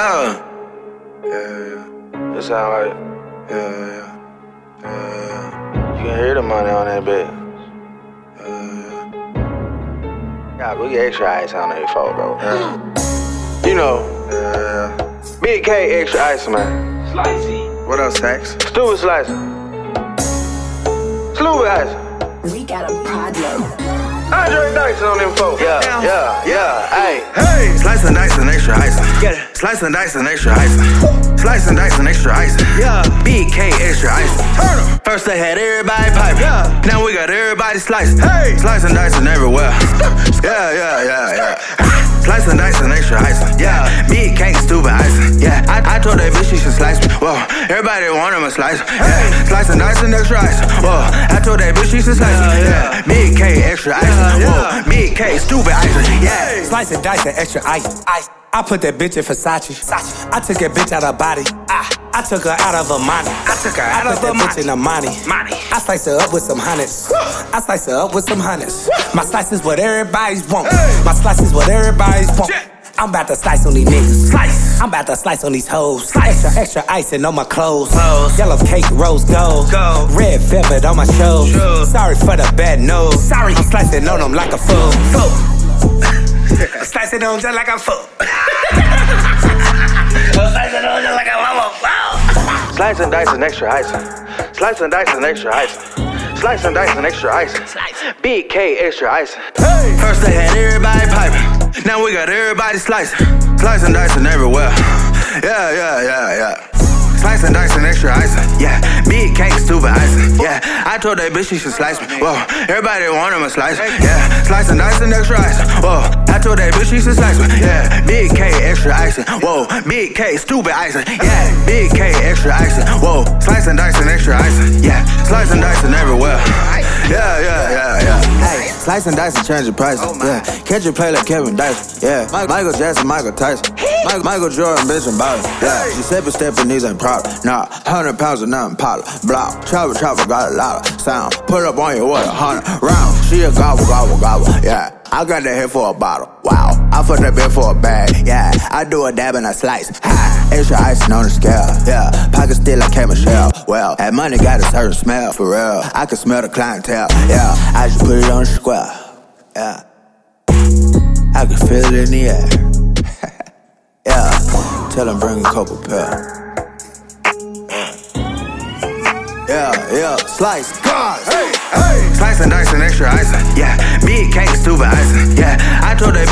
Yeah. Yeah, yeah. It sound like, yeah, yeah. Yeah. You can hear the money on that bit. Uh, yeah. Yeah, we get extra ice on that before, bro. Yeah. You know, yeah. Big K extra ice, man. Slicey. What else, Sax? Stupid slicer. Stupid ice. We got a problem. Andre Dyson on them folks. Yeah, yeah, yeah, hey. Hey! Slice and dice and extra ice. Get it. Slice and dice and extra ice. Slice and dice and extra ice. Yeah. BK extra ice. Turn 'em. First they had everybody piping. Yeah. Now we got everybody slicing. Hey. Slice and dice and everywhere. yeah, yeah, yeah, yeah. Slice and dice and extra ice. Yeah. Cake, stupid ice. Yeah. I, I told that bitch she should slice me. Whoa. Everybody want him a slice. Yeah. Slice and dice and extra ice. Whoa. I told that bitch she should slice me. Yeah. Big cake, extra ice. Whoa. Big cake, stupid ice. Yeah. Slice and dice and extra ice. ice. I put that bitch in Versace. I took that bitch out of body. I, I took her out of money. I took her out I put her that bitch in the money. Money. I slice her up with some hundreds. I slice her up with some hundreds. My slice is what everybody's want. Hey. My slice is what everybody's want. Check. I'm about to slice on these niggas. Slice. I'm about to slice on these hoes. Slice. Extra, extra icing on my clothes. Clothes. Yellow cake, rose gold. Gold. Red velvet on my shoes. Shoes. Sorry for the bad news. Sorry. I'm slicing on them like a fool. Fool. I'm slicing on just like a fool. Slice and dice and extra ice. Slice and dice and extra ice. Slice and dice and extra ice. Big K extra ice. Hey. First they had everybody piping. Now we got everybody slicing. Slicing, dicing everywhere. Yeah, yeah, yeah, yeah. Slicing, dicing, extra icing. Yeah. Big cake, stupid icing. Yeah. I told that bitch she should slice me. Whoa. Everybody want him a slice. Yeah. Slicing, dicing, extra icing. Whoa. I told that bitch she should slice me. Yeah. Big K, extra icing. Whoa. Big K, stupid icing. Yeah. Big K, extra icing. Whoa. Slicing, dicing, extra icing. Yeah. Slicing, dicing everywhere. Yeah, yeah, yeah, yeah. Hey, slice and dice and change the price. Oh, yeah, catch a play like Kevin Dyson. Yeah, Mi- Michael Jackson, Michael Tyson. Michael, Michael Jordan, bitch and body. Yeah, Giuseppe stepping these ain't proud. Nah, hundred pounds of nothing powder. Block, travel, travel, got a lot of sound. Put up on your a hundred round. She a gobble, gobble, gobble. Yeah. I got that here for a bottle. Wow. I fuck that bitch for a bag. Yeah. I do a dab and I slice. Ha. Extra icing on the scale. Yeah. Pocket still like K Michelle. Well, that money got a certain smell for real. I can smell the clientele. Yeah. I just put it on the square. Yeah. I can feel it in the air. yeah. Tell them bring a couple pair. Yeah, yeah, slice, God, hey, hey. Slice and dice and extra icing, yeah. Big cake, stupid icing,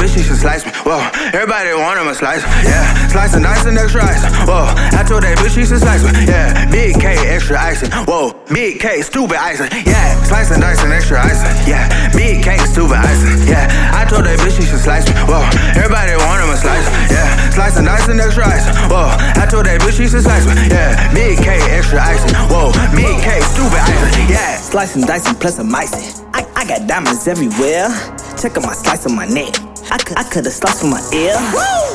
she should slice me, whoa. Everybody want him a slice, yeah. Slice and dice and extra icing, whoa. I told that bitch she should slice me, yeah. Big K, extra icing, whoa. Big K, stupid icing, yeah. Slice and dice and extra icing, yeah. Big K, stupid icing, yeah. I told that bitch she should slice me, whoa. Everybody want him a slice, yeah. Slice and dice and extra icing, whoa. I told that bitch she should slice me, yeah. Big K, extra icing, whoa. Big K, stupid icing, yeah. Slicing, dicing, plus some icing. I, I got diamonds everywhere. Check out my slice on my neck. I could I could have sliced from my ear.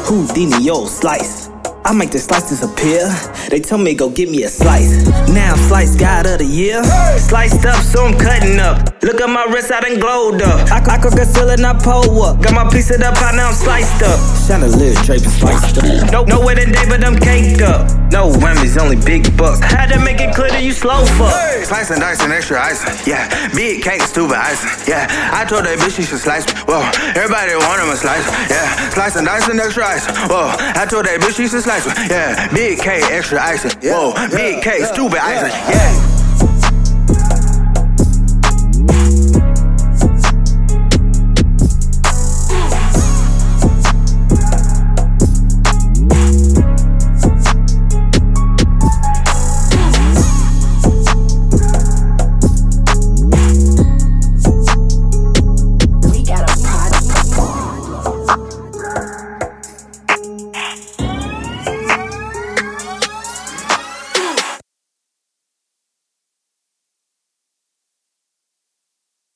Houdini, yo, slice. I make the slice disappear. They tell me go get me a slice. Now I'm slice god of the year. Sliced up, so I'm cutting up. Look at my wrist, I done glowed up. I, I could conceal it, not pull up. Got my piece of the pie, now I'm sliced up. Chandelier draping sliced up. No, no way today, but I'm caked up. No whammies, only big bucks. Had to make it clear that you slow fuck. Slice and dice and extra icing, yeah. Big cake, stupid icing, yeah. I told that bitch she should slice me, whoa. Everybody want him a slice, yeah. Slice and dice and extra icing, whoa. I told that bitch she should slice me, yeah. Big cake, extra icing, whoa. Big cake, stupid icing, yeah.